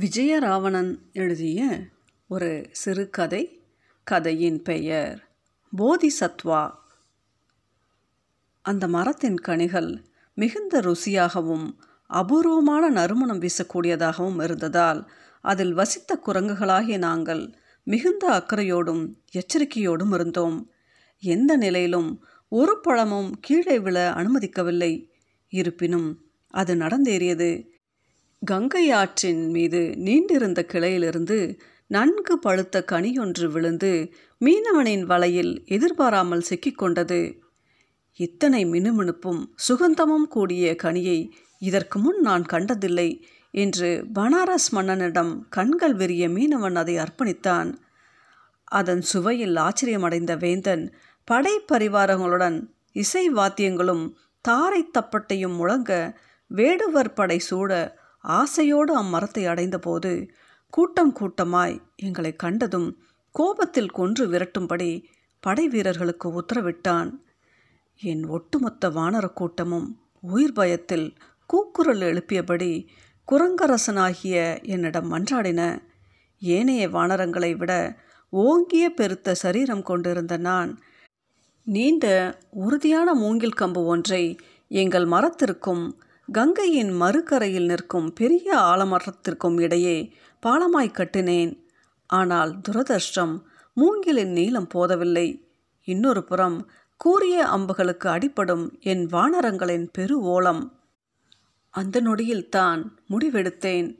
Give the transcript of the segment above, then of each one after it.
விஜயராவணன் எழுதிய ஒரு சிறுகதை கதையின் பெயர் போதிசத்வா. அந்த மரத்தின் கனிகள் மிகுந்த ருசியாகவும் அபூர்வமான நறுமணம் வீசக்கூடியதாகவும் இருந்ததால் அதில் வசித்த குரங்குகளாகிய நாங்கள் மிகுந்த அக்கறையோடும் எச்சரிக்கையோடும் இருந்தோம். எந்த நிலையிலும் ஒரு பழமும் கீழே விழ அனுமதிக்கவில்லை. இருப்பினும் அது நடந்தேறியது. கங்கை ஆற்றின் மீது நீண்டிருந்த கிளையிலிருந்து நன்கு பழுத்த கனியொன்று விழுந்து மீனவனின் வலையில் எதிர்பாராமல் சிக்கிக்கொண்டது. இத்தனை மினுமினுப்பும் சுகந்தமும் கூடிய கனியை இதற்கு முன் நான் கண்டதில்லை என்று பனாரஸ் மன்னனிடம் கண்கள் விரிய மீனவன் அதை அர்ப்பணித்தான். அதன் சுவையில் ஆச்சரியமடைந்த வேந்தன் படை பரிவாரங்களுடன் இசை வாத்தியங்களும் தாரை தப்பட்டையும் முழங்க வேடுவர் படை சூட ஆசையோடு அம்மரத்தை அடைந்தபோது கூட்டம் கூட்டமாய் எங்களை கண்டதும் கோபத்தில் கொன்று விரட்டும்படி படை வீரர்களுக்கு உத்தரவிட்டான். என் ஒட்டுமொத்த வானர கூட்டமும் உயிர் பயத்தில் கூக்குரல் எழுப்பியபடி குரங்கரசனாகிய என்னிடம் மன்றாடின. ஏனைய வானரங்களை விட ஓங்கிய பெருத்த சரீரம் கொண்டிருந்த நான் நீண்ட உறுதியான மூங்கில் கம்பு ஒன்றை எங்கள் மரத்திற்கும் கங்கையின் மறுகரையில் நிற்கும் பெரிய ஆலமரத்திற்கும் இடையே பாலமாய் கட்டினேன். ஆனால் துரதிர்ஷ்டம் மூங்கிலின் நீளம் போதவில்லை. இன்னொரு புறம் கூரிய அம்புகளுக்கு அடிப்படும் என் வானரங்களின் பெரு ஓலம். அந்த நொடியில்தான் முடிவெடுத்தேன்.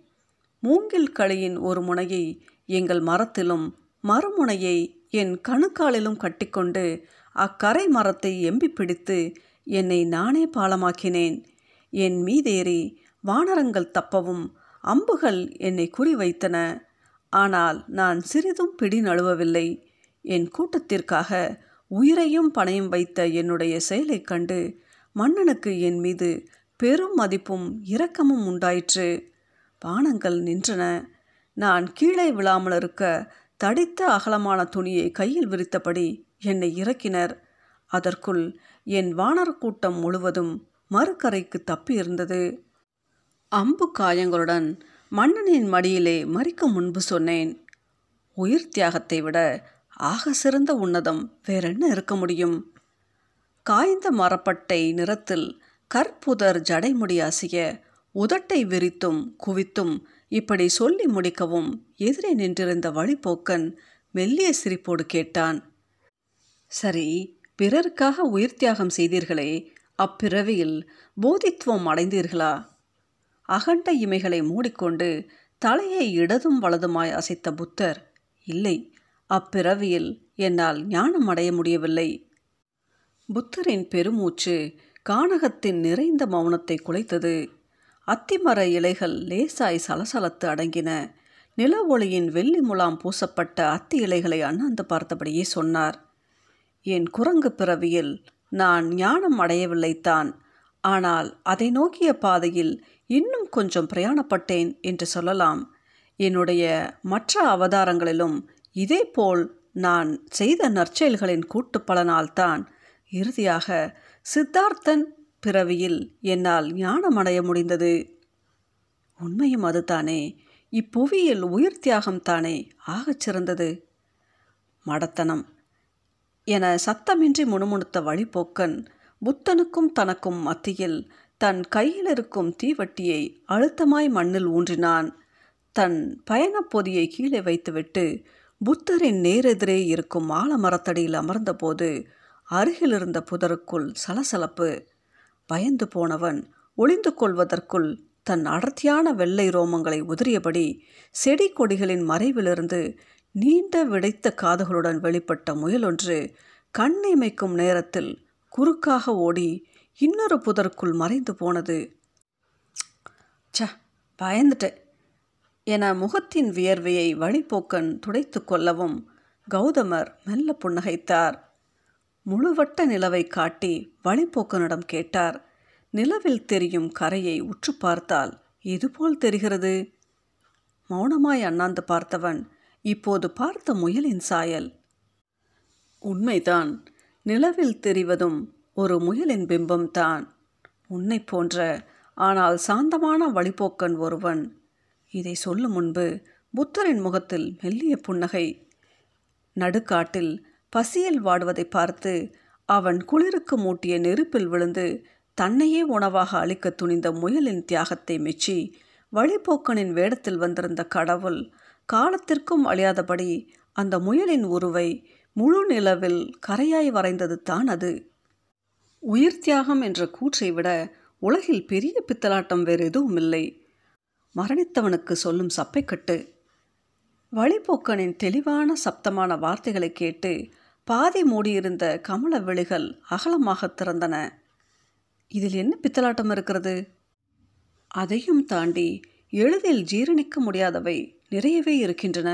மூங்கில் களியின் ஒரு முனையை எங்கள் மரத்திலும் மறுமுனையை என் கணுக்காலிலும் கட்டிக்கொண்டு அக்கரை மரத்தை எம்பி பிடித்து என்னை நானே பாலமாக்கினேன். என் மீதேறி வானரங்கள் தப்பவும் அம்புகள் என்னை குறிவைத்தன. ஆனால் நான் சிறிதும் பிடி நழுவவில்லை. என் கூட்டத்திற்காக உயிரையும் பணையும் வைத்த என்னுடைய செயலைக் கண்டு மன்னனுக்கு என் மீது பெரும் மதிப்பும் இரக்கமும் உண்டாயிற்று. பானங்கள் நின்றன. நான் கீழே விழாமல் இருக்க தடித்த அகலமான துணியை கையில் விரித்தபடி என்னை இறக்கினர். அதற்குள் என் வானர் கூட்டம் முழுவதும் மறுக்கரைக்கு தப்பி இருந்தது. அம்பு காயங்களுடன் மன்னனின் மடியிலே மறிக்க முன்பு சொன்னேன். உயிர் தியாகத்தை விட ஆக சிறந்த உன்னதம் வேறென்ன இருக்க முடியும்? காய்ந்த மரப்பட்டை நிறத்தில் கற்புதர் ஜடைமுடி அசிய உதட்டை விரித்தும் குவித்தும் இப்படி சொல்லி முடிக்கவும் எதிரே நின்றிருந்த வழிபோக்கன் மெல்லிய சிரிப்போடு கேட்டான். சரி பிறருக்காக உயிர் தியாகம் செய்தீர்களே அப்பிறவியில் போதித்துவம் அடைந்தீர்களா? அகண்ட இமைகளை மூடிக்கொண்டு தலையை இடதும் வலதுமாய் அசைத்த புத்தர் இல்லை அப்பிறவியில் என்னால் ஞானம் அடைய முடியவில்லை புத்தரின் பெருமூச்சு கானகத்தின் நிறைந்த மௌனத்தை குலைத்தது. அத்திமர இலைகள் லேசாய் சலசலத்து அடங்கின. நில ஒளியின் வெள்ளி முலாம் பூசப்பட்ட அத்தி இலைகளை அண்ணாந்து பார்த்தபடியே சொன்னார் என் குரங்கு பிறவியில் நான் ஞானம் அடையவில்லைத்தான். ஆனால் அதை நோக்கிய பாதையில் இன்னும் கொஞ்சம் பிரயாணப்பட்டேன் என்று சொல்லலாம். என்னுடைய மற்ற அவதாரங்களிலும் இதேபோல் நான் செய்த நற்செயல்களின் கூட்டு பலனால்தான் இறுதியாக சித்தார்த்தன் பிறவியில் என்னால் ஞானம் அடைய முடிந்தது. உண்மையும் அதுதானே இப்புவியில் உயிர் தியாகம் தானே ஆகச் சிறந்தது மடத்தனம். என சத்தமின்றி முணுமுணுத்த வழிபோக்கன் புத்தனுக்கும் தனக்கும் மத்தியில் தன் கையில் இருக்கும் தீவட்டியை அழுத்தமாய் மண்ணில் ஊன்றினான். தன் பயணப் பொதியை கீழே வைத்துவிட்டு புத்தரின் நேரெதிரே இருக்கும் ஆலமரத்தடியில் அமர்ந்தபோது அருகில் இருந்த புதருக்குள் சலசலப்பு. பயந்து போனவன் ஒளிந்து கொள்வதற்குள் தன் அடர்த்தியான வெள்ளை ரோமங்களை உதிரியபடி செடி கொடிகளின் மறைவிலிருந்து நீண்ட விடைத்த காதுகளுடன் வெளிப்பட்ட முயலொன்று கண் இமைக்கும் நேரத்தில் குறுக்காக ஓடி இன்னொரு புதருக்குள் மறைந்து போனது. ச பயந்துட்டேன். என முகத்தின் வியர்வையை வழிபோக்கன் துடைத்து கொள்ளவும் கௌதமர் மெல்ல புன்னகைத்தார். முழுவட்ட நிலவை காட்டி வழிபோக்கனிடம் கேட்டார். நிலவில் தெரியும் கரையை உற்று பார்த்தால் எதுபோல் தெரிகிறது? மௌனமாய் அண்ணாந்து பார்த்தவன் இப்போது பார்த்த முயலின் சாயல். உண்மைதான் நிலவில் தெரிவதும் ஒரு முயலின் பிம்பம்தான் உன்னை போன்ற ஆனால் சாந்தமான வழிபோக்கன் ஒருவன். இதை சொல்லும் முன்பு புத்தரின் முகத்தில் மெல்லிய புன்னகை. நடுக்காட்டில் பசியில் வாடுவதை பார்த்து அவன் குளிருக்கு மூட்டிய நெருப்பில் விழுந்து தன்னையே உணவாக அளிக்க துணிந்த முயலின் தியாகத்தை மெச்சி வழிபோக்கனின் வேடத்தில் வந்திருந்த கடவுள் காலத்திற்கும் அழியாதபடி அந்த முயலின் உருவை முழு நிலவில் கரையாய் வரைந்தது தான் அது. உயிர் தியாகம் என்ற கூற்றை விட உலகில் பெரிய பித்தலாட்டம் வேறு எதுவும் இல்லை. மரணித்தவனுக்கு சொல்லும் சப்பைக்கட்டு. வழிபோக்கனின் தெளிவான சப்தமான வார்த்தைகளை கேட்டு பாதி மூடியிருந்த கமல விழிகள் அகலமாக திறந்தன. இதில் என்ன பித்தலாட்டம் இருக்கிறது? அதையும் தாண்டி எளிதில் ஜீரணிக்க முடியாதவை நிறையவே இருக்கின்றன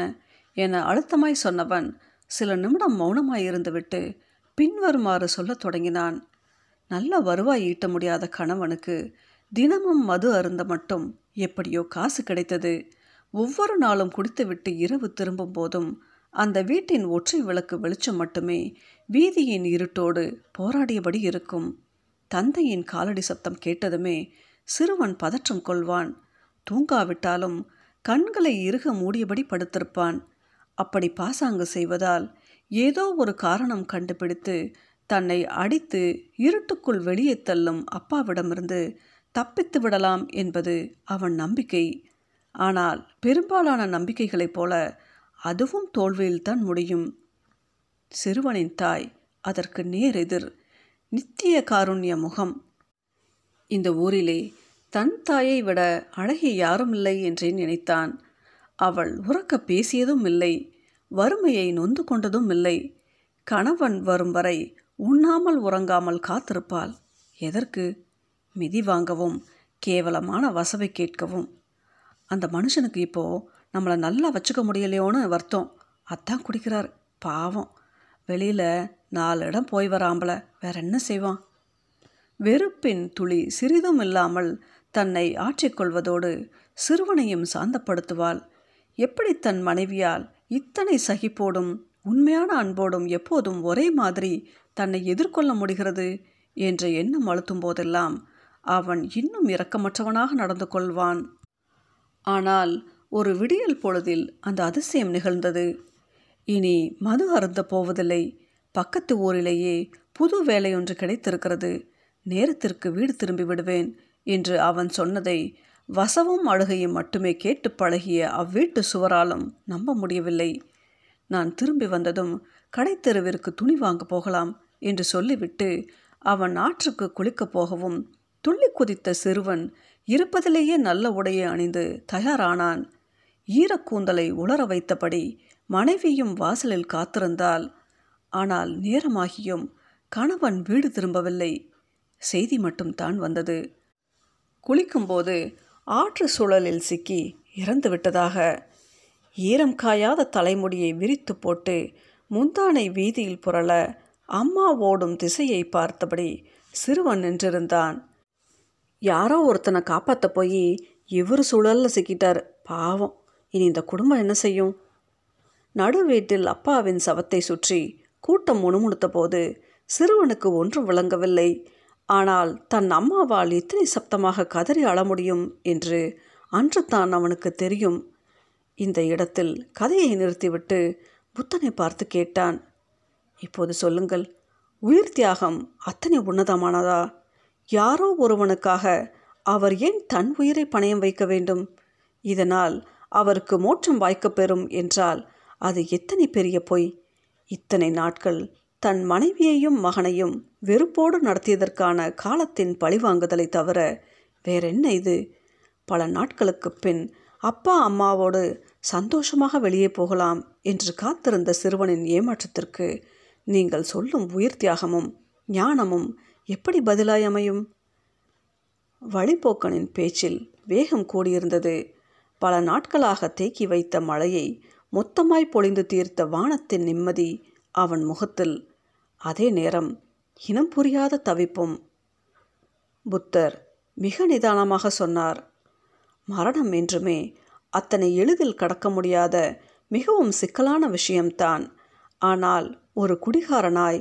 என அழுத்தமாய் சொன்னவன் சில நிமிடம் மௌனமாய் இருந்துவிட்டு பின்வருமாறு சொல்லத் தொடங்கினான். நல்ல வருவாய் ஈட்ட முடியாத கணவனுக்கு தினமும் மது அருந்த மட்டும் எப்படியோ காசு கிடைத்தது. ஒவ்வொரு நாளும் குடித்துவிட்டு இரவு திரும்பும் போதும் அந்த வீட்டின் ஒற்றை விளக்கு வெளிச்சம் மட்டுமே வீதியின் இருட்டோடு போராடியபடி இருக்கும். தந்தையின் காலடி சத்தம் கேட்டதுமே சிறுவன் பதற்றம் கொள்வான். தூங்காவிட்டாலும் கண்களை இறுக மூடியபடி படுத்திருப்பான். அப்படி பாசாங்கு செய்வதால் ஏதோ ஒரு காரணம் கண்டுபிடித்து தன்னை அடித்து இருட்டுக்குள் வெளியே தள்ளும் அப்பாவிடமிருந்து தப்பித்து விடலாம் என்பது அவன் நம்பிக்கை. ஆனால் பெரும்பாலான நம்பிக்கைகளைப் போல அதுவும் தோல்வியில்தான் முடியும். சிறுவனின் தாய் அதற்கு நேரெதிர் நித்திய காருண்ய முகம். இந்த ஊரிலே தன் தாயை விட அழகி யாரும் இல்லை என்றே நினைத்தான். அவள் உறக்க பேசியதும் இல்லை வறுமையை நொந்து கொண்டதும் இல்லை. கணவன் வரும் வரை உண்ணாமல் உறங்காமல் காத்திருப்பாள். எதற்கு? மிதி வாங்கவும் கேவலமான வசவை கேட்கவும். அந்த மனுஷனுக்கு இப்போது நம்மளை நல்லா வச்சுக்க முடியலையோன்னு வருத்தம். அதான் குடிக்கிறார். பாவம். வெளியில் நாலு இடம் போய் வராம்பல. வேற என்ன செய்வான்? வெறுப்பின் துளி சிறிதும் இல்லாமல் தன்னை ஆற்றிக்கொள்வதோடு சிறுவனையும் சாந்தப்படுத்துவாள். எப்படி தன் மனைவியால் இத்தனை சகிப்போடும் உண்மையான அன்போடும் எப்போதும் ஒரே மாதிரி தன்னை எதிர்கொள்ள முடிகிறது என்ற எண்ணம் அழுத்தும் போதெல்லாம் அவன் இன்னும் இரக்கமற்றவனாக நடந்து கொள்வான். ஆனால் ஒரு விடியல் பொழுதில் அந்த அதிசயம் நிகழ்ந்தது. இனி மது அருந்த போவதில்லை. பக்கத்து ஊரிலேயே புது வேலையொன்று கிடைத்திருக்கிறது. நேரத்திற்கு வீடு திரும்பி விடுவேன். என்று அவன் சொன்னதை வசவும் அழுகையும் மட்டுமே கேட்டு பழகிய அவ்வீட்டு சுவராலும் நம்ப முடியவில்லை. நான் திரும்பி வந்ததும் கடைத்தெருவிற்கு துணி வாங்க போகலாம் என்று சொல்லிவிட்டு அவன் ஆற்றுக்கு குளிக்கப் போகவும் துள்ளி குதித்த சிறுவன் இருப்பதிலேயே நல்ல உடையை அணிந்து தயாரானான். ஈரக்கூந்தலை உலர வைத்தபடி மனைவியும் வாசலில் காத்திருந்தால் ஆனால் நேரமாகியும் கணவன் வீடு திரும்பவில்லை. செய்தி மட்டும் தான் வந்தது. குளிக்கும்போது ஆற்று சுழலில் சிக்கி இறந்து விட்டதாக ஈரம் காயாத தலைமுடியை விரித்து போட்டு முந்தானை வீதியில் புரள அம்மா ஓடும் திசையை பார்த்தபடி சிறுவன் நின்றிருந்தான். யாரோ ஒருத்தனை காப்பாற்ற போய் இவர் சுழலில் சிக்கிட்டார். பாவம். இனி இந்த குடும்பம் என்ன செய்யும்? நடு வீட்டில் அப்பாவின் சவத்தை சுற்றி கூட்டம் முணுமுணுத்த போது சிறுவனுக்கு ஒன்றும் விளங்கவில்லை. ஆனால் தன் அம்மாவால் இத்தனை சப்தமாக கதறி அழ முடியும் என்று அன்று தான் அவனுக்கு தெரியும். இந்த இடத்தில் கதையை நிறுத்திவிட்டு புத்தனை பார்த்து கேட்டான். இப்போது சொல்லுங்கள் உயிர் தியாகம் அத்தனை உன்னதமானதா? யாரோ ஒருவனுக்காக அவர் ஏன் தன் உயிரை பணயம் வைக்க வேண்டும்? இதனால் அவருக்கு மோட்சம் வாய்க்கப்பெறும் என்றால் அது எத்தனை பெரிய பொய்? இத்தனை நாட்கள் தன் மனைவியையும் மகனையும் வெறுப்போடு நடத்தியதற்கான காலத்தின் பழிவாங்குதலை தவிர வேறென்ன இது? பல நாட்களுக்கு பின் அப்பா அம்மாவோடு சந்தோஷமாக வெளியே போகலாம் என்று காத்திருந்த சிறுவனின் ஏமாற்றத்திற்கு நீங்கள் சொல்லும் உயிர் தியாகமும் ஞானமும் எப்படி பதிலாய் அமையும்? வழிபோக்கனின் பேச்சில் வேகம் கூடியிருந்தது. பல நாட்களாக தேக்கி வைத்த மழையை மொத்தமாய் பொழிந்து தீர்த்த வானத்தின் நிம்மதி அவன் முகத்தில் அதே நேரம் இனம் புரியாத தவிப்பும். புத்தர் மிக நிதானமாக சொன்னார் மரணம் என்றுமே அத்தனை எளிதில் கடக்க முடியாத மிகவும் சிக்கலான விஷயம்தான். ஆனால் ஒரு குடிகாரனாய்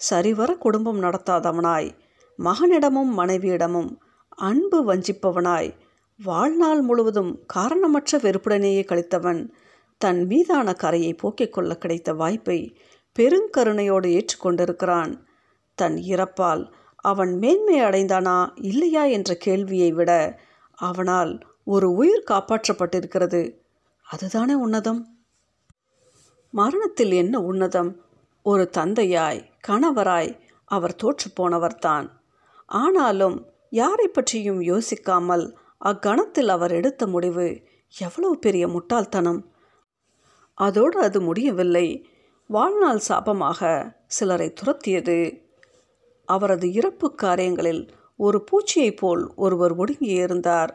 சரிவர குடும்பம் நடத்தாதவனாய் மகனிடமும் மனைவியிடமும் அன்பு வஞ்சிப்பவனாய் வாழ்நாள் முழுவதும் காரணமற்ற வெறுப்புடனேயே கழித்தவன் தன் மீதான கரையை போக்கிக் கொள்ள கிடைத்த வாய்ப்பை பெருங்கருணையோடு ஏற்றுக்கொண்டிருக்கிறான். தன் இறப்பால் அவன் மேன்மை அடைந்தானா இல்லையா என்ற கேள்வியை விட அவனால் ஒரு உயிர் காப்பாற்றப்பட்டிருக்கிறது. அதுதானே உன்னதம்? மரணத்தில் என்ன உன்னதம்? ஒரு தந்தையாய் கணவராய் அவர் தோற்றுப்போனவர்தான் ஆனாலும் யாரை பற்றியும் யோசிக்காமல் அக்கணத்தில் அவர் எடுத்த முடிவு எவ்வளவு பெரிய முட்டாள்தனம். அதோடு அது முடியவில்லை. வாழ்நாள் சாபமாக சிலரை துரத்தியது. அவரது இறப்பு காரியங்களில் ஒரு பூச்சியைப் போல் ஒருவர் ஒடுங்கியிருந்தார்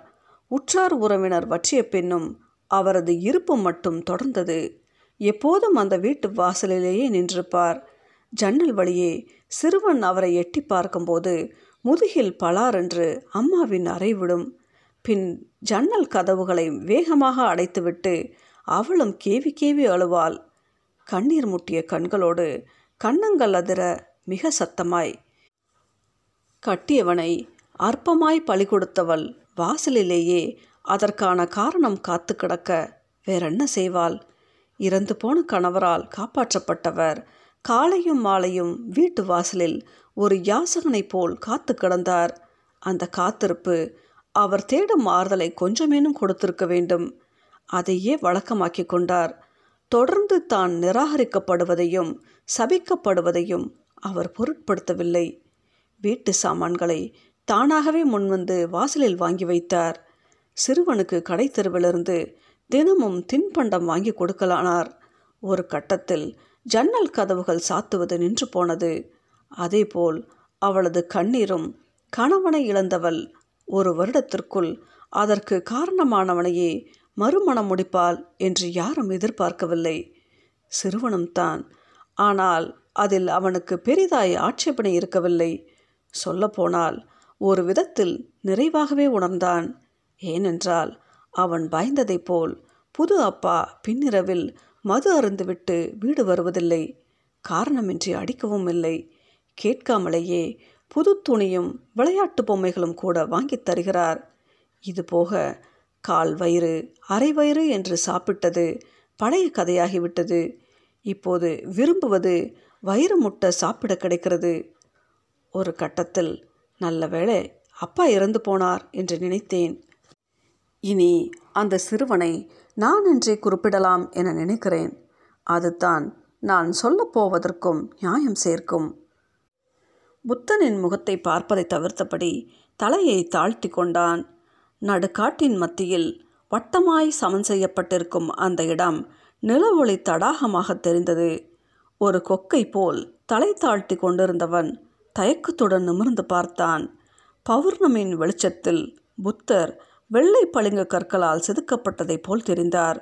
உற்றார் உறவினர் வற்றிய பின்னும் அவரது இருப்பு மட்டும் தொடர்ந்தது. எப்போதும் அந்த வீட்டு வாசலிலேயே நின்றிருப்பார். ஜன்னல் வழியே சிறுவன் அவரை எட்டி பார்க்கும்போது முதுகில் பலாரென்று அம்மாவின் அறைவிடும் பின் ஜன்னல் கதவுகளை வேகமாக அடைத்துவிட்டு அவளும் கேவி கேவி அழுவாள். கண்ணீர் முட்டிய கண்களோடு கண்ணங்கள் அதிர மிக சத்தமாய் கட்டியவனை அற்பமாய் பழி கொடுத்தவள் வாசலிலேயே அதற்கான காரணம் காத்து கிடக்க வேறென்ன செய்வாள்? இறந்து போன கணவரால் காப்பாற்றப்பட்டவர் காலையும் மாலையும் வீட்டு வாசலில் ஒரு யாசகனைப் போல் காத்து கிடந்தார். அந்த காத்திருப்பு அவர் தேடும் ஆறுதலை கொஞ்சமேனும் கொடுத்திருக்க வேண்டும். அதையே வழக்கமாக்கி கொண்டார். தொடர்ந்து தான் நிராகரிக்கப்படுவதையும் சபிக்கப்படுவதையும் அவர் பொருட்படுத்தவில்லை. வீட்டு சாமான்களை தானாகவே முன்வந்து வாசலில் வாங்கி வைத்தார். சிறுவனுக்கு கடை தெருவிலிருந்து தினமும் தின்பண்டம் வாங்கி கொடுக்கலானார். ஒரு கட்டத்தில் ஜன்னல் கதவுகள் சாத்துவது நின்று போனது. அதேபோல் அவளது கண்ணீரும் கணவனை இழந்தவள் ஒரு வருடத்திற்குள் அதற்கு காரணமானவனையே மறுமணம் முடிப்பாள் என்று யாரும் எதிர்பார்க்கவில்லை. சிறுவனும்தான் ஆனால் அதில் அவனுக்கு பெரிதாய் ஆட்சேபனை இருக்கவில்லை. சொல்லப்போனால் ஒரு விதத்தில் நிறைவாகவே உணர்ந்தான். ஏனென்றால் அவன் பயந்ததைப் போல் புது அப்பா பின்னிரவில் மது அருந்துவிட்டு வீடு வருவதில்லை. காரணமின்றி அடிக்கவும் இல்லை. கேட்காமலேயே புது துணியும் விளையாட்டு பொம்மைகளும் கூட வாங்கித் தருகிறார். இதுபோக கால் வயிறு அரை வயிறு என்று சாப்பிட்டது பழைய கதையாகிவிட்டது. இப்போது விரும்புவது வயிறு முட்டை சாப்பிட கிடைக்கிறது. ஒரு கட்டத்தில் நல்ல வேளை அப்பா இறந்து போனார் என்று நினைத்தேன். இனி அந்த சிறுவனை நான் என்றே குறிப்பிடலாம் என நினைக்கிறேன். அதுதான் நான் சொல்லப்போவதற்கும் நியாயம் சேர்க்கும். புத்தனின் முகத்தை பார்ப்பதை தவிர்த்தபடி தலையை தாழ்த்தி கொண்டான். நடுக்காட்டின் மத்தியில் வட்டமாய் சமன் செய்யப்பட்டிருக்கும் அந்த இடம் நிலவொளி தடாகமாக தெரிந்தது. ஒரு கொக்கை போல் தலை தாழ்த்தி கொண்டிருந்தவன் தயக்கத்துடன் நிமிர்ந்து பார்த்தான். பௌர்ணமியின் வெளிச்சத்தில் புத்தர் வெள்ளை பளிங்கு கற்களால் செதுக்கப்பட்டதைப் போல் தெரிந்தார்.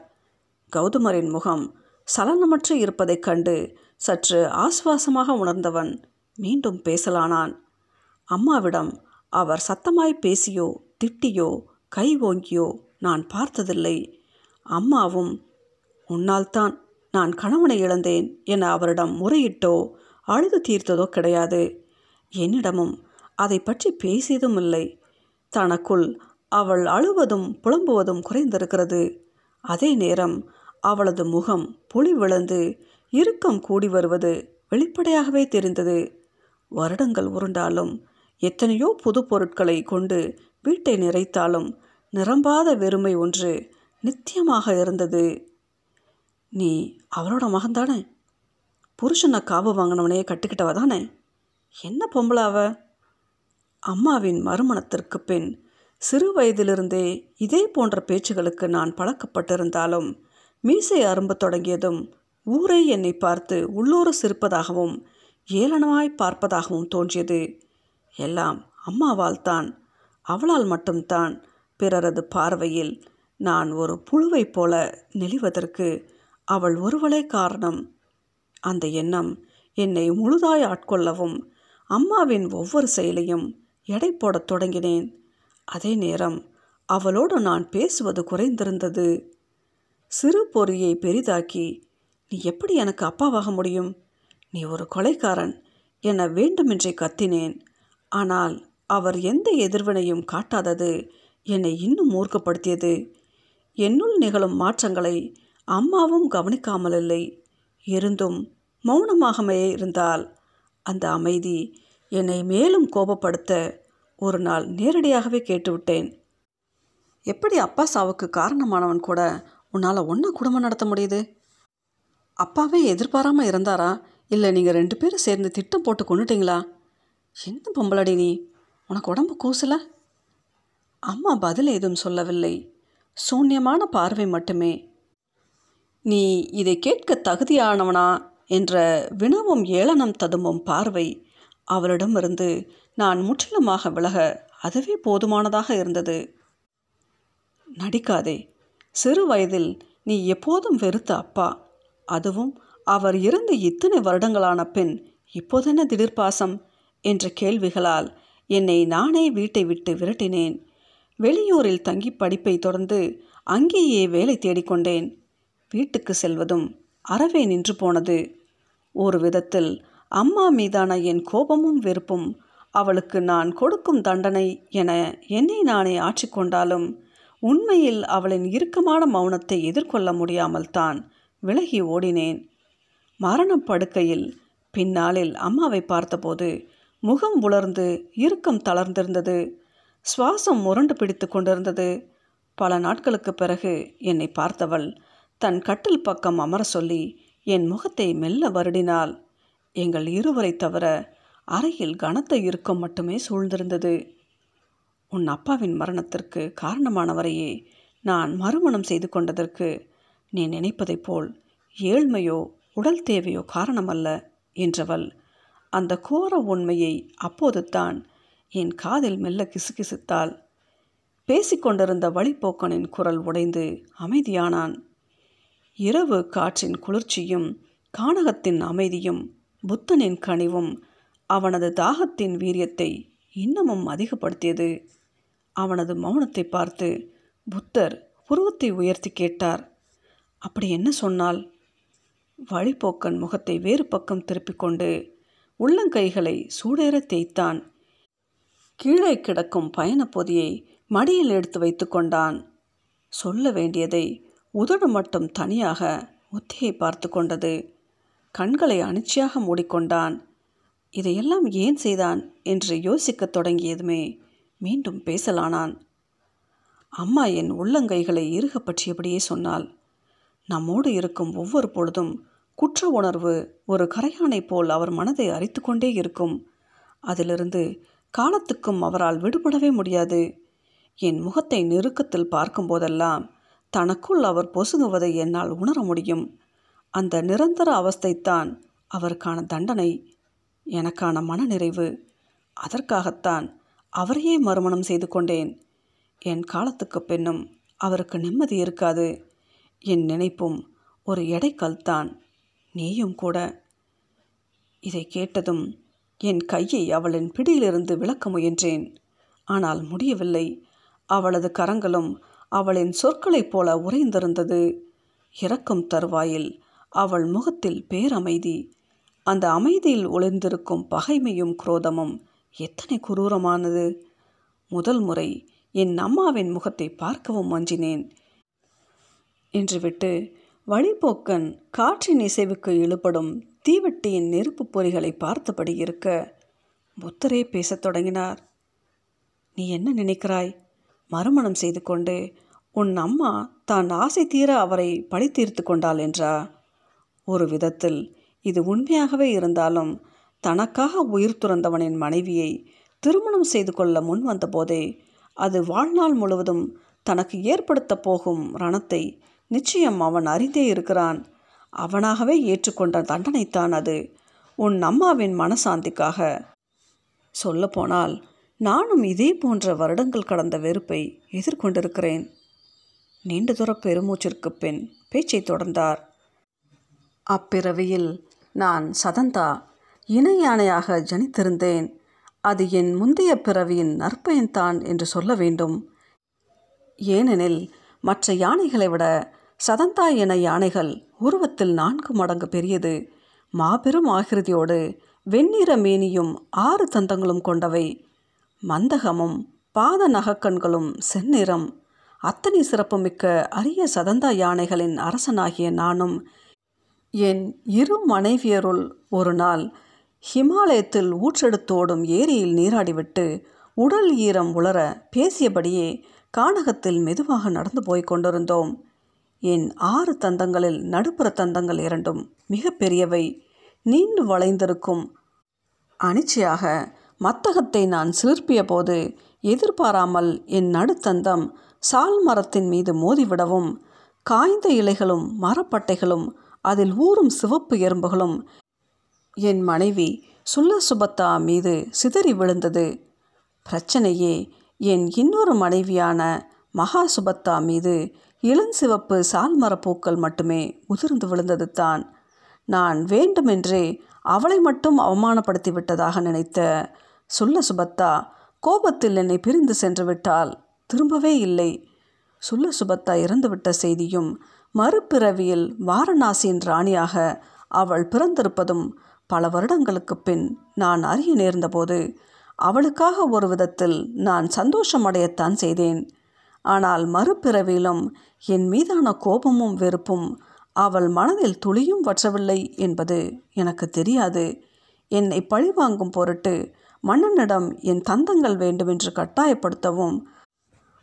கௌதமரின் முகம் சலனமற்று இருப்பதைக் கண்டு சற்று ஆஸ்வாசமாக உணர்ந்தவன் மீண்டும் பேசலானான். அம்மாவிடம் அவர் சத்தமாய் பேசியோ திட்டியோ கை ஓங்கியோ? நான் பார்த்ததில்லை. அம்மாவும் உன்னால்தான் நான் கணவனை இழந்தேன் என அவரிடம் முறையிட்டோ அழுது தீர்த்ததோ கிடையாது. என்னிடமும் அதை பற்றி பேசியதும் இல்லை. தனக்குள் அவள் அழுவதும் புலம்புவதும் குறைந்திருக்கிறது. அதே நேரம் அவளது முகம் புலி விழுந்து இறுக்கம் கூடி வருவது வெளிப்படையாகவே தெரிந்தது. வருடங்கள் உருண்டாலும் எத்தனையோ புது பொருட்களை கொண்டு வீட்டை நிறைத்தாலும் நிரம்பாத வெறுமை ஒன்று நித்தியமாக இருந்தது. நீ அவளோட மகன்தானே? புருஷனை காவு வாங்கினவனையே கட்டுக்கிட்டவ தானே? என்ன பொம்பளாவ அம்மாவின் மறுமணத்திற்கு பின் சிறு வயதிலிருந்தே இதே போன்ற பேச்சுகளுக்கு நான் பழக்கப்பட்டிருந்தாலும் மீசை அரும்ப தொடங்கியதும் ஊரை என்னை பார்த்து உள்ளூர சிரிப்பதாகவும் ஏளனமாய் பார்ப்பதாகவும் தோன்றியது. எல்லாம் அம்மாவால் தான் அவளால் மட்டும்தான் பிறரது பார்வையில் நான் ஒரு புழுவைப் போல நெளிவதற்கு அவள் ஒருவளே காரணம். அந்த எண்ணம் என்னை முழுதாய் ஆட்கொள்ளவும் அம்மாவின் ஒவ்வொரு செயலையும் எடை போடத் தொடங்கினேன். அதே நேரம் அவளோடு நான் பேசுவது குறைந்திருந்தது. சிறு பொறியை பெரிதாக்கி நீ எப்படி எனக்கு அப்பாவாக முடியும்? நீ ஒரு கொலைக்காரன் என வேண்டுமென்றே கத்தினேன். ஆனால் அவர் எந்த எதிர்வினையும் காட்டாதது. என்னை இன்னும் மூர்க்கப்படுத்தியது. என்னுள் நிகழும் மாற்றங்களை அம்மாவும் கவனிக்காமல் இல்லை. இருந்தும் மௌனமாகவே இருந்தால் அந்த அமைதி என்னை மேலும் கோபப்படுத்த ஒரு நாள் நேரடியாகவே கேட்டுவிட்டேன். எப்படி அப்பா சாவுக்கு காரணமானவன் கூட உன்னால் ஒன்றா குடும்பம் நடத்த முடியுது? அப்பாவே எதிர்பாராமல் இருந்தாரா? இல்லை நீங்கள் ரெண்டு பேரும் சேர்ந்து திட்டம் போட்டு கொண்டுட்டீங்களா? என்ன பொம்பளடி நீ? உனக்கு உடம்பு கூசல? அம்மா பதில் ஏதும் சொல்லவில்லை. சூன்யமான பார்வை மட்டுமே. நீ இதை கேட்க தகுதியானவனா? என்ற வினவும் ஏளனம் ததும்பும் பார்வை அவளிடமிருந்து நான் முற்றிலுமாக விலக அதுவே போதுமானதாக இருந்தது. நடிக்காதே. சிறு வயதில் நீ எப்போதும் வெறுத்த அப்பா. அதுவும் அவர் இருந்து இத்தனை வருடங்களான பின் இப்போதென்ன திடீர் பாசம் என்ற கேள்விகளால் என்னை நானே வீட்டை விட்டு விரட்டினேன். வெளியூரில் தங்கி படிப்பை தொடர்ந்து அங்கேயே வேலை தேடிக்கொண்டேன் வீட்டுக்கு செல்வதும் அறவே நின்று போனது. ஒரு விதத்தில் அம்மா மீதான என் கோபமும் வெறுப்பும் அவளுக்கு நான் கொடுக்கும் தண்டனை என என்னை நானே ஆற்றிக்கொண்டாலும் உண்மையில் அவளின் இறுக்கமான மௌனத்தை எதிர்கொள்ள முடியாமல் தான் விலகி ஓடினேன். மரணப் படுக்கையில் பின்னாளில் அம்மாவை பார்த்தபோது முகம் உலர்ந்து இறுக்கம் தளர்ந்திருந்தது. சுவாசம் முரண்டு பிடித்து கொண்டிருந்தது. பல நாட்களுக்கு பிறகு என்னை பார்த்தவள் தன் கட்டில் பக்கம் அமர சொல்லி என் முகத்தை மெல்ல வருடினாள். எங்கள் இருவரை தவிர அறையில் கனத்த இறுக்கம் மட்டுமே சூழ்ந்திருந்தது. உன் அப்பாவின் மரணத்திற்கு காரணமானவரையே நான் மறுமணம் செய்து கொண்டதற்கு நீ நினைப்பதைப் போல் ஏழ்மையோ உடல் தேவையோ காரணமல்ல என்றவள் அந்த கோர உண்மையை அப்போது தான் என் காதில் மெல்ல கிசுகிசுத்தாள். பேசிக்கொண்டிருந்த வழிப்போக்கனின் குரல் உடைந்து அமைதியானான். இரவு காற்றின் குளிர்ச்சியும் கானகத்தின் அமைதியும் புத்தனின் கனிவும் அவனது தாகத்தின் வீரியத்தை இன்னமும் அதிகப்படுத்தியது. அவனது மௌனத்தை பார்த்து புத்தர் புருவத்தை உயர்த்தி கேட்டார். அப்படி என்ன சொன்னால்? வழிப்போக்கன் முகத்தை வேறு பக்கம் திருப்பிக் கொண்டு உள்ளங்கைகளை சூடேற தேய்த்தான். கீழே கிடக்கும் பயணப் பொதியை மடியில் எடுத்து வைத்து கொண்டான். சொல்ல வேண்டியதை உதடு மட்டும் தனியாக முத்தியை பார்த்து கொண்டது. கண்களை அனிச்சையாக மூடிக்கொண்டான். இதையெல்லாம் ஏன் செய்தான் என்று யோசிக்கத் தொடங்கியதுமே மீண்டும் பேசலானான். அம்மா என் உள்ளங்கைகளை இறுக பற்றியபடியே சொன்னாள். நம்மோடு இருக்கும் ஒவ்வொரு பொழுதும் குற்ற உணர்வு ஒரு கரையானை போல் அவர் மனதை அரித்து கொண்டே இருக்கும். அதிலிருந்து காலத்துக்கும் அவரால் விடுபடவே முடியாது. என் முகத்தை நெருக்கத்தில் பார்க்கும்போதெல்லாம் தனக்குள் அவர் பொசுங்குவதை என்னால் உணர முடியும். அந்த நிரந்தர அவஸ்தைத்தான் அவருக்கான தண்டனை. எனக்கான மனநிறைவு. அதற்காகத்தான் அவரையே மறுமணம் செய்து கொண்டேன். என் காலத்துக்கு பின்னும் அவருக்கு நிம்மதி இருக்காது. என் நினைப்பும் ஒரு எடைக்கல்தான் நீயும் கூட. இதை கேட்டதும் என் கையை அவளின் பிடியிலிருந்து விளக்க முயன்றேன். ஆனால் முடியவில்லை. அவளது கரங்களும் அவளின் சொற்களைப் போல உறைந்திருந்தது. இறக்கும் தருவாயில் அவள் முகத்தில் பேரமைதி. அந்த அமைதியில் ஒளிந்திருக்கும் பகைமையும் குரோதமும் எத்தனை குரூரமானது. முதல் முறை என் அம்மாவின் முகத்தை பார்க்கவும் அஞ்சினேன் என்று விட்டு வழிபோக்கன் காற்றின் இசைவுக்கு இழுபடும் தீவெட்டியின் நெருப்பு பொறிகளை பார்த்தபடி இருக்க புத்தரே பேசத் தொடங்கினார். நீ என்ன நினைக்கிறாய்? மறுமணம் செய்து கொண்டு உன் அம்மா தான் ஆசை தீர அவரை பழி தீர்த்து கொண்டாள் என்றா? ஒரு விதத்தில் இது உண்மையாகவே இருந்தாலும் தனக்காக உயிர் துறந்தவனின் மனைவியை திருமணம் செய்து கொள்ள முன் வந்தபோதே அது வாழ்நாள் முழுவதும் தனக்கு ஏற்படுத்த போகும் ரணத்தை நிச்சயம் அவன் அறிந்தே இருக்கிறான். அவனாகவே ஏற்றுக்கொண்ட தண்டனைத்தான் அது. உன் அம்மாவின் மனசாந்திக்காக. சொல்லப்போனால் நானும் இதே போன்ற வருடங்கள் கடந்த வெறுப்பை எதிர்கொண்டிருக்கிறேன். நீண்ட தூர பெருமூச்சிற்கு பின் பேச்சை தொடர்ந்தார். அப்பிறவியில் நான் சதந்தா இணை யானையாக ஜனித்திருந்தேன். அது என் முந்தைய பிறவியின் நற்பயன்தான் என்று சொல்ல வேண்டும். ஏனெனில் மற்ற யானைகளை விட சதந்தா என யானைகள் உருவத்தில் நான்கு மடங்கு பெரியது. மாபெரும் ஆகிருதியோடு வெண்ணிற மேனியும் ஆறு தந்தங்களும் கொண்டவை. மந்தகமும் பாத நகக்கண்களும் செந்நிறம். அத்தனை சிறப்புமிக்க அரிய சதந்தா யானைகளின் அரசனாகிய நானும் என் இரு மனைவியருள் ஒரு நாள் ஹிமாலயத்தில் ஊற்றெடுத்தோடும் ஏரியில் நீராடிவிட்டு உடல் ஈரம் உளர பேசியபடியே கானகத்தில் மெதுவாக நடந்து போய்க் கொண்டிருந்தோம். என் ஆறு தந்தங்களில் நடுப்புற தந்தங்கள் இரண்டும் மிக பெரியவை நீண்டு வளைந்திருக்கும். அனிச்சையாக மத்தகத்தை நான் சிலிர்ப்பிய போது எதிர்பாராமல் என் நடுத்தந்தம் சால் மரத்தின் மீது மோதிவிடவும் காய்ந்த இலைகளும் மரப்பட்டைகளும் அதில் ஊறும் சிவப்பு எறும்புகளும் என் மனைவி சுல்ல சுபத்தா மீது சிதறி விழுந்தது. பிரச்சனையே என் இன்னொரு மனைவியான மகா சுபத்தா மீது இளஞ்சிவப்பு சால்மரப்பூக்கள் மட்டுமே உதிர்ந்து விழுந்தது தான். நான் வேண்டுமென்றே அவளை மட்டும் அவமானப்படுத்தி விட்டதாக நினைத்த சுல்ல சுபத்தா கோபத்தில் என்னை பிரிந்து சென்று விட்டால் திரும்பவே இல்லை. சுல்ல சுபத்தா இறந்துவிட்ட செய்தியும் மறுபிறவியில் வாரணாசியின் ராணியாக அவள் பிறந்திருப்பதும் பல வருடங்களுக்கு பின் நான் அறிய நேர்ந்தபோது அவளுக்காக ஒரு விதத்தில் நான் சந்தோஷமடையத்தான் செய்தேன். ஆனால் மறுபிறவிலும் என் மீதான கோபமும் வெறுப்பும் அவள் மனதில் துளியும் வற்றவில்லை என்பது எனக்கு தெரியாது. என்னை பழிவாங்கும் பொருட்டு மன்னனிடம் என் தந்தங்கள் வேண்டுமென்று கட்டாயப்படுத்தவும்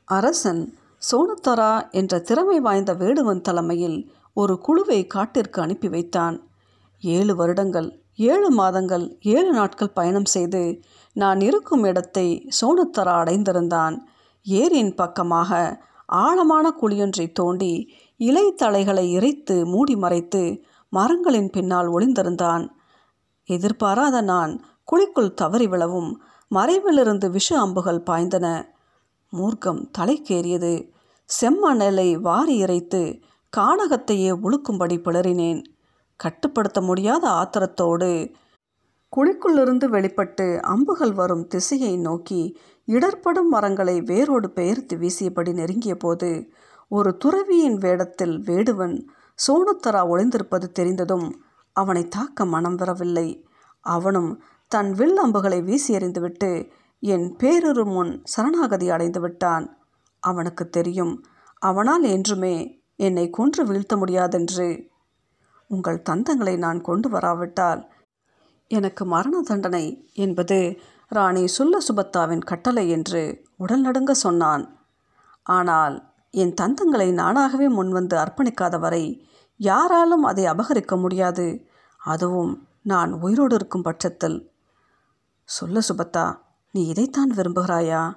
அரசன் சோனத்தரா என்ற திறமை வாய்ந்த வேடுவன் தலைமையில் ஒரு குழுவை காட்டிற்கு அனுப்பி வைத்தான். ஏழு வருடங்கள் ஏழு மாதங்கள் ஏழு நாட்கள் பயணம் செய்து நான் இருக்கும் இடத்தை சோனத்தரா அடைந்திருந்தான். ஏரியின் பக்கமாக ஆழமான குழியொன்றை தோண்டி இலை தலைகளை இறைத்து மூடி மறைத்து மரங்களின் பின்னால் ஒளிந்திருந்தான். எதிர்பாராத நான் குழிக்குள் தவறி விழவும் மறைவிலிருந்து விஷ அம்புகள் பாய்ந்தன. மூர்க்கம் தலைக்கேறியது. செம்மணலை வாரி இறைத்து கானகத்தையே உழுக்கும்படி பிளறினேன். கட்டுப்படுத்த முடியாத ஆத்திரத்தோடு குழிக்குள்ளிருந்து வெளிப்பட்டு அம்புகள் வரும் திசையை நோக்கி இடர்படும் மரங்களை வேரோடு பெயர்த்து வீசியபடி நெருங்கிய போது ஒரு துறவியின் வேடத்தில் வேடுவன் சோனுத்தரா ஒளிந்திருப்பது தெரிந்ததும் அவனை தாக்க மனம் வரவில்லை. அவனும் தன் வில் அம்புகளை வீசி எறிந்துவிட்டு என் பேரொரு முன் சரணாகதி அடைந்து விட்டான். அவனுக்கு தெரியும் அவனால் என்றுமே என்னை கொன்று வீழ்த்த முடியாதென்று. உங்கள் தந்தங்களை நான் கொண்டு வராவிட்டால் எனக்கு மரண தண்டனை என்பது ராணி சுல்ல சுபத்தாவின் கட்டளை என்று உடல் நடுங்க சொன்னான். ஆனால் என் தந்தங்களை நானாகவே முன்வந்து அர்ப்பணிக்காத வரை யாராலும் அதை அபகரிக்க முடியாது. அதுவும் நான் உயிரோடு இருக்கும் பட்சத்தில். சொல்ல சுபத்தா நீ இதைத்தான் விரும்புகிறாயா?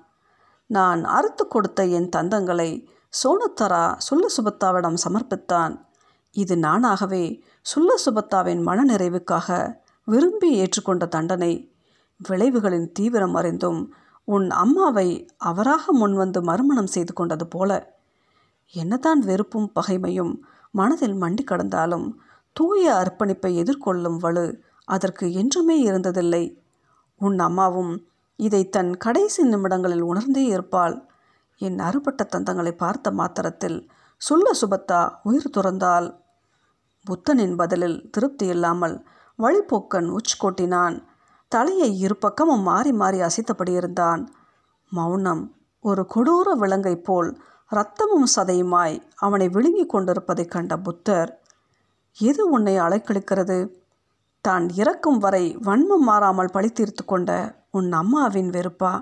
நான் அறுத்து கொடுத்த என் தந்தங்களை சோனத்தரா சுல்ல சுபத்தாவிடம் சமர்ப்பித்தான். இது நானாகவே சுல்ல சுபத்தாவின் மனநிறைவுக்காக விரும்பி ஏற்றுக்கொண்ட தண்டனை. விளைவுகளின் தீவிரம் அறிந்தும் உன் அம்மாவை அவராக முன்வந்து மறுமணம் செய்து கொண்டது போல. என்னதான் வெறுப்பும் பகைமையும் மனதில் மண்டி கடந்தாலும் தூய அர்ப்பணிப்பை எதிர்கொள்ளும் வலு அதற்கு என்றுமே இருந்ததில்லை. உன் அம்மாவும் இதை தன் கடைசி நிமிடங்களில் உணர்ந்தே இருப்பாள். என் அறுபட்ட தந்தங்களை பார்த்த மாத்திரத்தில் சுல்ல சுபத்தா உயிர் துறந்தாள். புத்தனின் பதிலில் திருப்தி இல்லாமல் வழிப்போக்கன் உச் கொட்டினான். தலையை இரு பக்கமும் மாறி மாறி அசைத்தபடி இருந்தான் மௌனம் ஒரு கொடூர விலங்கைப் போல் இரத்தமும் சதையுமாய் அவனை விழுங்கி கொண்டிருப்பதைக் கண்ட புத்தர் எது உன்னை அலைக்கழிக்கிறது? தான் இறக்கும் வரை வன்மம் மாறாமல் பழி தீர்த்து கொண்ட உன் அம்மாவின் வெறுப்பா?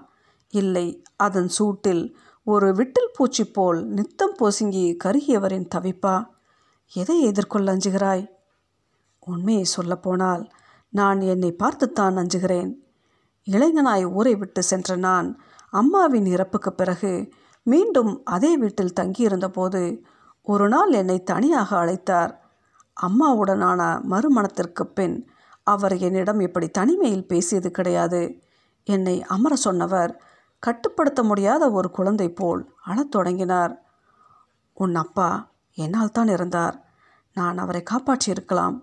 இல்லை அதன் சூட்டில் ஒரு விட்டில் பூச்சி போல் நித்தம் பொசுங்கி கருகியவரின் தவிப்பா? எதை எதிர்கொள்ள அஞ்சுகிறாய் உண்மையை சொல்லப்போனால் நான் என்னை பார்த்துத்தான் அஞ்சுகிறேன். இளைஞனாய் ஊரை விட்டு சென்ற நான் அம்மாவின் இறப்புக்கு பிறகு மீண்டும் அதே வீட்டில் தங்கியிருந்தபோது ஒரு நாள் என்னை தனியாக அழைத்தார். அம்மாவுடனான மறுமணத்திற்கு பின் அவர் என்னிடம் இப்படி தனிமையில் பேசியது கிடையாது. என்னை அமர சொன்னவர் கட்டுப்படுத்த முடியாத ஒரு குழந்தை போல் அழத் தொடங்கினார். உன் அப்பா என்னால் தான் இருந்தார். நான் அவரை காப்பாற்றியிருக்கலாம்.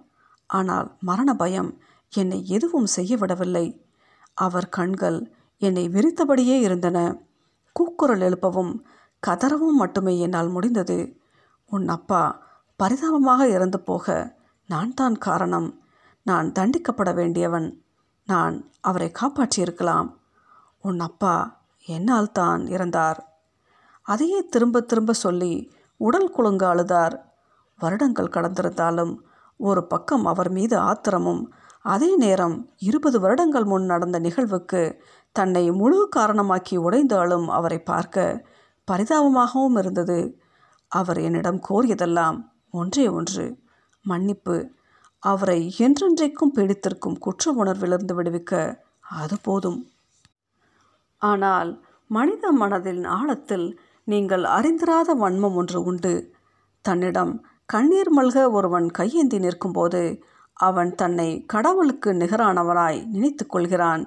ஆனால் மரண பயம் என்னை எதுவும் செய்ய விடவில்லை. அவர் கண்கள் என்னை விரித்தபடியே இருந்தன. கூக்குரல் எழுப்பவும் கதறவும் மட்டுமே என்னால் முடிந்தது. உன் அப்பா பரிதாபமாக இறந்து போக நான் தான் காரணம். நான் தண்டிக்கப்பட வேண்டியவன். நான் அவரை காப்பாற்றியிருக்கலாம். உன் அப்பா என்னால் தான் இறந்தார் அதையே திரும்ப திரும்ப சொல்லி உடல் குலுங்க அழுதார். வருடங்கள் கடந்திருந்தாலும் ஒரு பக்கம் அவர் மீது ஆத்திரமும் அதே நேரம் இருபது வருடங்கள் முன் நடந்த நிகழ்வுக்கு தன்னை முழு காரணமாக்கி உடைந்தாலும் அவரை பார்க்க பரிதாபமாகவும் இருந்தது. அவர் என்னிடம் கோரியதெல்லாம் ஒன்றே ஒன்று. மன்னிப்பு. அவரை என்றென்றைக்கும் பீடித்திருக்கும் குற்ற உணர்விலிருந்து விடுவிக்க அது போதும். ஆனால் மனித மனதின் ஆழத்தில் நீங்கள் அறிந்திராத வன்மம் ஒன்று உண்டு. தன்னிடம் கண்ணீர் மல்க ஒருவன் கையேந்தி நிற்கும்போது அவன் தன்னை கடவுளுக்கு நிகரானவராய் நினைத்து கொள்கிறான்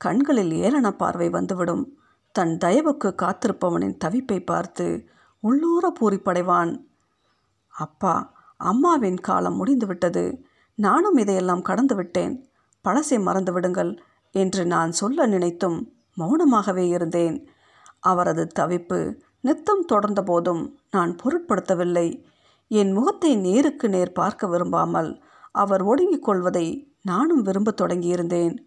கண்களில் ஏளன பார்வை வந்துவிடும். தன் தயவுக்கு காத்திருப்பவனின் தவிப்பை பார்த்து உள்ளூர பூரிப்படைவான். அப்பா அம்மாவின் காலம் முடிந்துவிட்டது. நானும் இதையெல்லாம் கடந்து விட்டேன் பழசை மறந்து விடுங்கள் என்று நான் சொல்ல நினைத்தும் மௌனமாகவே இருந்தேன். அவரது தவிப்பு நித்தம் தொடர்ந்த போதும் நான் பொருட்படுத்தவில்லை. என் முகத்தை நேருக்கு நேர் பார்க்க விரும்பாமல் அவர் ஒடுங்கிக் கொள்வதை நானும் விரும்பத் தொடங்கியிருந்தேன்.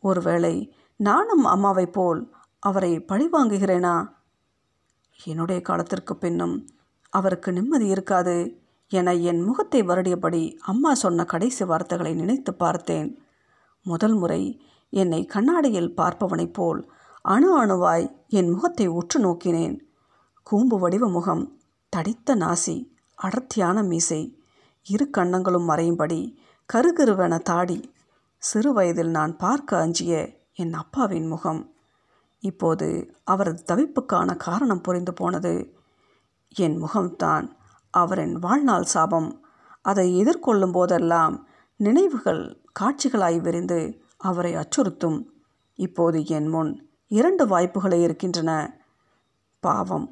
ஒருவேளை நானும் அம்மாவைப் போல் அவரை பழிவாங்குகிறேனா? என்னுடைய காலத்திற்கு பின்னும் அவருக்கு நிம்மதி இருக்காது என என் முகத்தை வருடியபடி அம்மா சொன்ன கடைசி வார்த்தைகளை நினைத்து பார்த்தேன். முதல் முறை என்னை கண்ணாடியில் பார்ப்பவனைப் போல் அணு அணுவாய் என் முகத்தை உற்று நோக்கினேன். கூம்பு வடிவ முகம் தடித்த நாசி அடர்த்தியான மீசை இரு கன்னங்களும் மறையும்படி கருகருவென தாடி சிறு வயதில் நான் பார்க்க அஞ்சிய என் அப்பாவின் முகம். இப்போது அவரது தவிப்புக்கான காரணம் புரிந்து போனது. என் முகம்தான் அவரின் வாழ்நாள் சாபம். அதை எதிர்கொள்ளும் போதெல்லாம் நினைவுகள் காட்சிகளாய் விரிந்து அவரை அச்சுறுத்தும். இப்போது என் முன் இரண்டு வாய்ப்புகளே இருக்கின்றன. பாவம்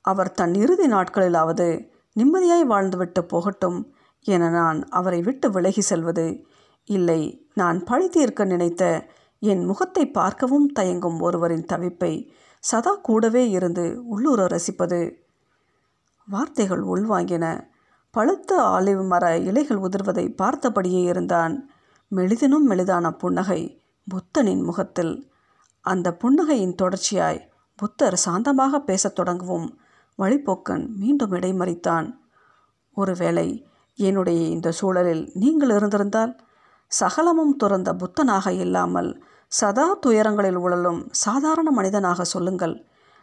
அவர் தன் இறுதி நாட்களிலாவது நிம்மதியாய் வாழ்ந்துவிட்டு போகட்டும். என நான் அவரை விட்டு விலகி செல்வது. இல்லை நான் பழி தீர்க்க நினைத்த என் முகத்தை பார்க்கவும் தயங்கும் ஒருவரின் தவிப்பை சதா கூடவே இருந்து உள்ளூர ரசிப்பது. வார்த்தைகள் உள்வாங்கின. பழுத்த ஆலிவ் மர இலைகள் உதிர்வதை பார்த்தபடியே இருந்தான். மெலிதினும் மெலிதான புன்னகை புத்தனின் முகத்தில். அந்த புன்னகையின் தொடர்ச்சியாய் புத்தர் சாந்தமாக பேசத் தொடங்கவும் வழிபோக்கன் மீண்டும் இடைமறித்தான். ஒருவேளை என்னுடைய இந்த சூழலில் நீங்கள் இருந்திருந்தால் சகலமும் துறந்த புத்தனாக இல்லாமல் சதா துயரங்களில் உழலும் சாதாரண மனிதனாக சொல்லுங்கள்.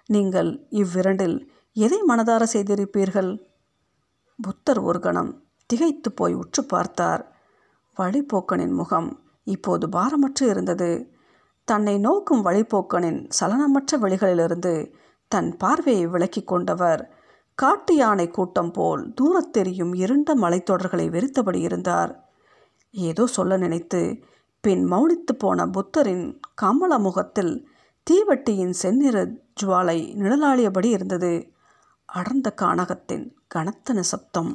நீங்கள் இவ்விரண்டில் எதை மனதார செய்திருப்பீர்கள்? புத்தர் ஒரு கணம் திகைத்து போய் உற்று பார்த்தார். வழிப்போக்கனின் முகம் இப்போது பாரமற்று இருந்தது. தன்னை நோக்கும் வழிபோக்கனின் சலனமற்ற வெளிகளிலிருந்து தன் பார்வையை விலக்கி கொண்டவர் காட்டு யானை கூட்டம் போல் தூரத்தெரியும் இருண்ட மலைத்தொடர்களை வெறித்தபடி இருந்தார். ஏதோ சொல்ல நினைத்து பின் மௌனித்து போன புத்தரின் கமல முகத்தில் தீவட்டியின் செந்நிற ஜுவாலை நிழலாளியபடி இருந்தது. அடர்ந்த கானகத்தின் கனத்த நிசப்தம்.